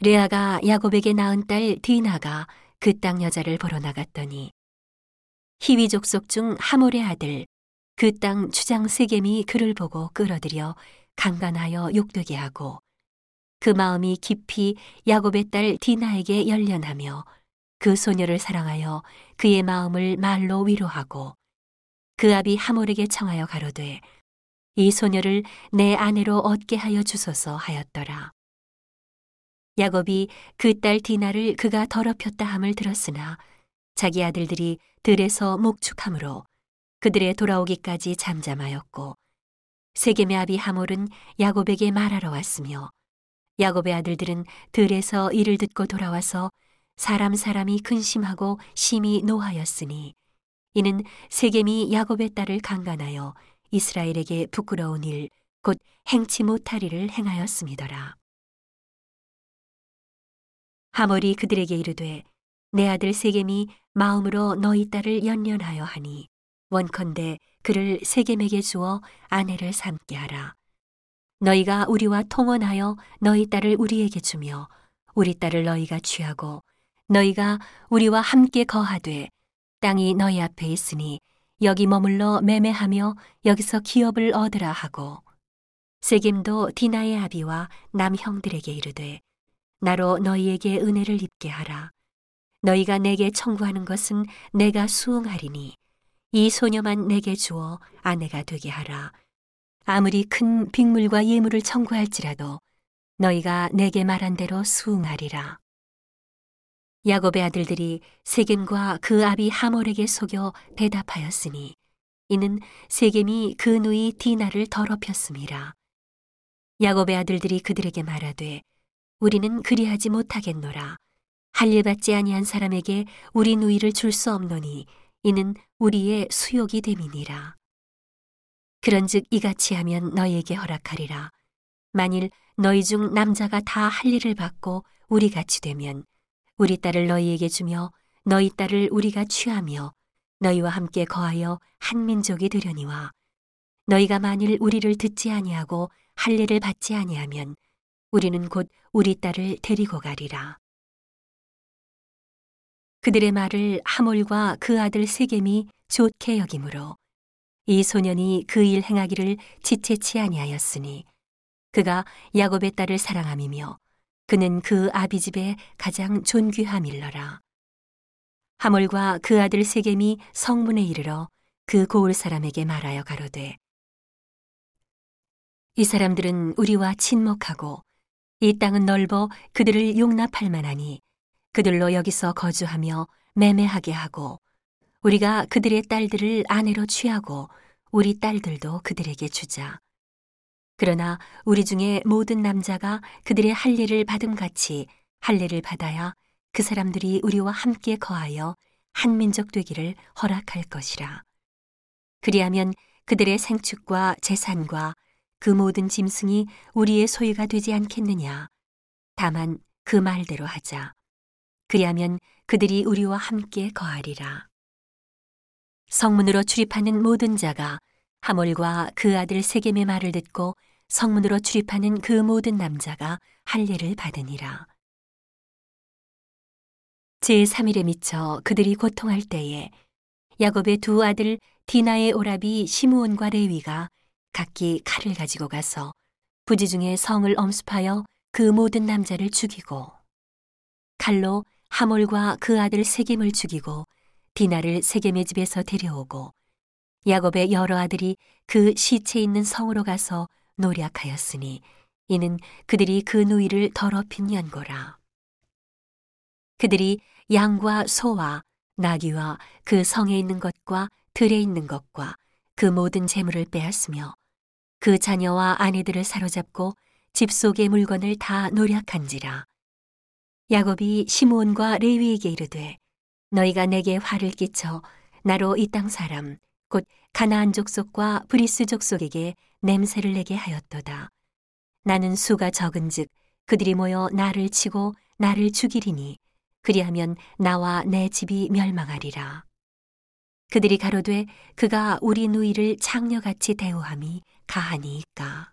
레아가 야곱에게 낳은 딸 디나가 그 땅 여자를 보러 나갔더니 히위 족속 중 하몰의 아들 그 땅 주장 세겜이 그를 보고 끌어들여 강간하여 욕되게 하고 그 마음이 깊이 야곱의 딸 디나에게 열련하며 그 소녀를 사랑하여 그의 마음을 말로 위로하고 그 아비 하몰에게 청하여 가로되 이 소녀를 내 아내로 얻게 하여 주소서 하였더라. 야곱이 그 딸 디나를 그가 더럽혔다 함을 들었으나 자기 아들들이 들에서 목축함으로 그들의 돌아오기까지 잠잠하였고 세겜의 아비 하몰은 야곱에게 말하러 왔으며 야곱의 아들들은 들에서 이를 듣고 돌아와서 사람 사람이 근심하고 심히 노하였으니 이는 세겜이 야곱의 딸을 강간하여 이스라엘에게 부끄러운 일 곧 행치 일을 행하였음이더라. 하몰이 그들에게 이르되 내 아들 세겜이 마음으로 너희 딸을 연연하여 하니 원컨대 그를 세겜에게 주어 아내를 삼게 하라. 너희가 우리와 통원하여 너희 딸을 우리에게 주며 우리 딸을 너희가 취하고 너희가 우리와 함께 거하되 땅이 너희 앞에 있으니 여기 머물러 매매하며 여기서 기업을 얻으라 하고 세겜도 디나의 아비와 남형들에게 이르되 나로 너희에게 은혜를 입게 하라. 너희가 내게 청구하는 것은 내가 수응하리니 이 소녀만 내게 주어 아내가 되게 하라. 아무리 큰 빅물과 예물을 청구할지라도 너희가 내게 말한 대로 수응하리라. 야곱의 아들들이 세겜과 그 아비 하몰에게 속여 대답하였으니 이는 세겜이 그 누이 디나를 더럽혔음이라. 야곱의 아들들이 그들에게 말하되 우리는 그리하지 못하겠노라. 할 일 받지 아니한 사람에게 우리 누이를 줄 수 없노니 이는 우리의 수욕이 됨이니라. 그런즉 이같이 하면 너희에게 허락하리라. 만일 너희 중 남자가 다 할 일을 받고 우리 같이 되면 우리 딸을 너희에게 주며 너희 딸을 우리가 취하며 너희와 함께 거하여 한 민족이 되려니와 너희가 만일 우리를 듣지 아니하고 할례를 받지 아니하면 우리는 곧 우리 딸을 데리고 가리라. 그들의 말을 하몰과 그 아들 세겜이 좋게 여김으로 이 소년이 그 일 행하기를 지체치 아니하였으니 그가 야곱의 딸을 사랑함이며 그는 그 아비 집에 가장 존귀함일러라. 하몰과 그 아들 세겜이 성문에 이르러 그 고을 사람에게 말하여 가로되 이 사람들은 우리와 친목하고 이 땅은 넓어 그들을 용납할 만하니 그들로 여기서 거주하며 매매하게 하고 우리가 그들의 딸들을 아내로 취하고 우리 딸들도 그들에게 주자. 그러나 우리 중에 모든 남자가 그들의 할례를 받음 같이 할례를 받아야 그 사람들이 우리와 함께 거하여 한 민족 되기를 허락할 것이라. 그리하면 그들의 생축과 재산과 그 모든 짐승이 우리의 소유가 되지 않겠느냐. 다만 그 말대로 하자. 그리하면 그들이 우리와 함께 거하리라. 성문으로 출입하는 모든 자가 하몰과 그 아들 세겜의 말을 듣고 성문으로 출입하는 그 모든 남자가 할례를 받으니라. 제3일에 미쳐 그들이 고통할 때에 야곱의 두 아들 디나의 오라비 시므온과 레위가 각기 칼을 가지고 가서 부지 중에 성을 엄습하여 그 모든 남자를 죽이고 칼로 하몰과 그 아들 세겜을 죽이고 디나를 세겜의 집에서 데려오고 야곱의 여러 아들이 그 시체 있는 성으로 가서 노력하였으니 이는 그들이 그 누이를 더럽힌 연고라. 그들이 양과 소와 나귀와 그 성에 있는 것과 들에 있는 것과 그 모든 재물을 빼앗으며 그 자녀와 아내들을 사로잡고 집 속의 물건을 다 노략한지라. 야곱이 시므온과 레위에게 이르되 너희가 내게 화를 끼쳐 나로 이 땅 사람 곧 가나안 족속과 브리스 족속에게 냄새를 내게 하였도다. 나는 수가 적은즉 그들이 모여 나를 치고 나를 죽이리니 그리하면 나와 내 집이 멸망하리라. 그들이 가로되 그가 우리 누이를 창녀같이 대우함이 가하니이까.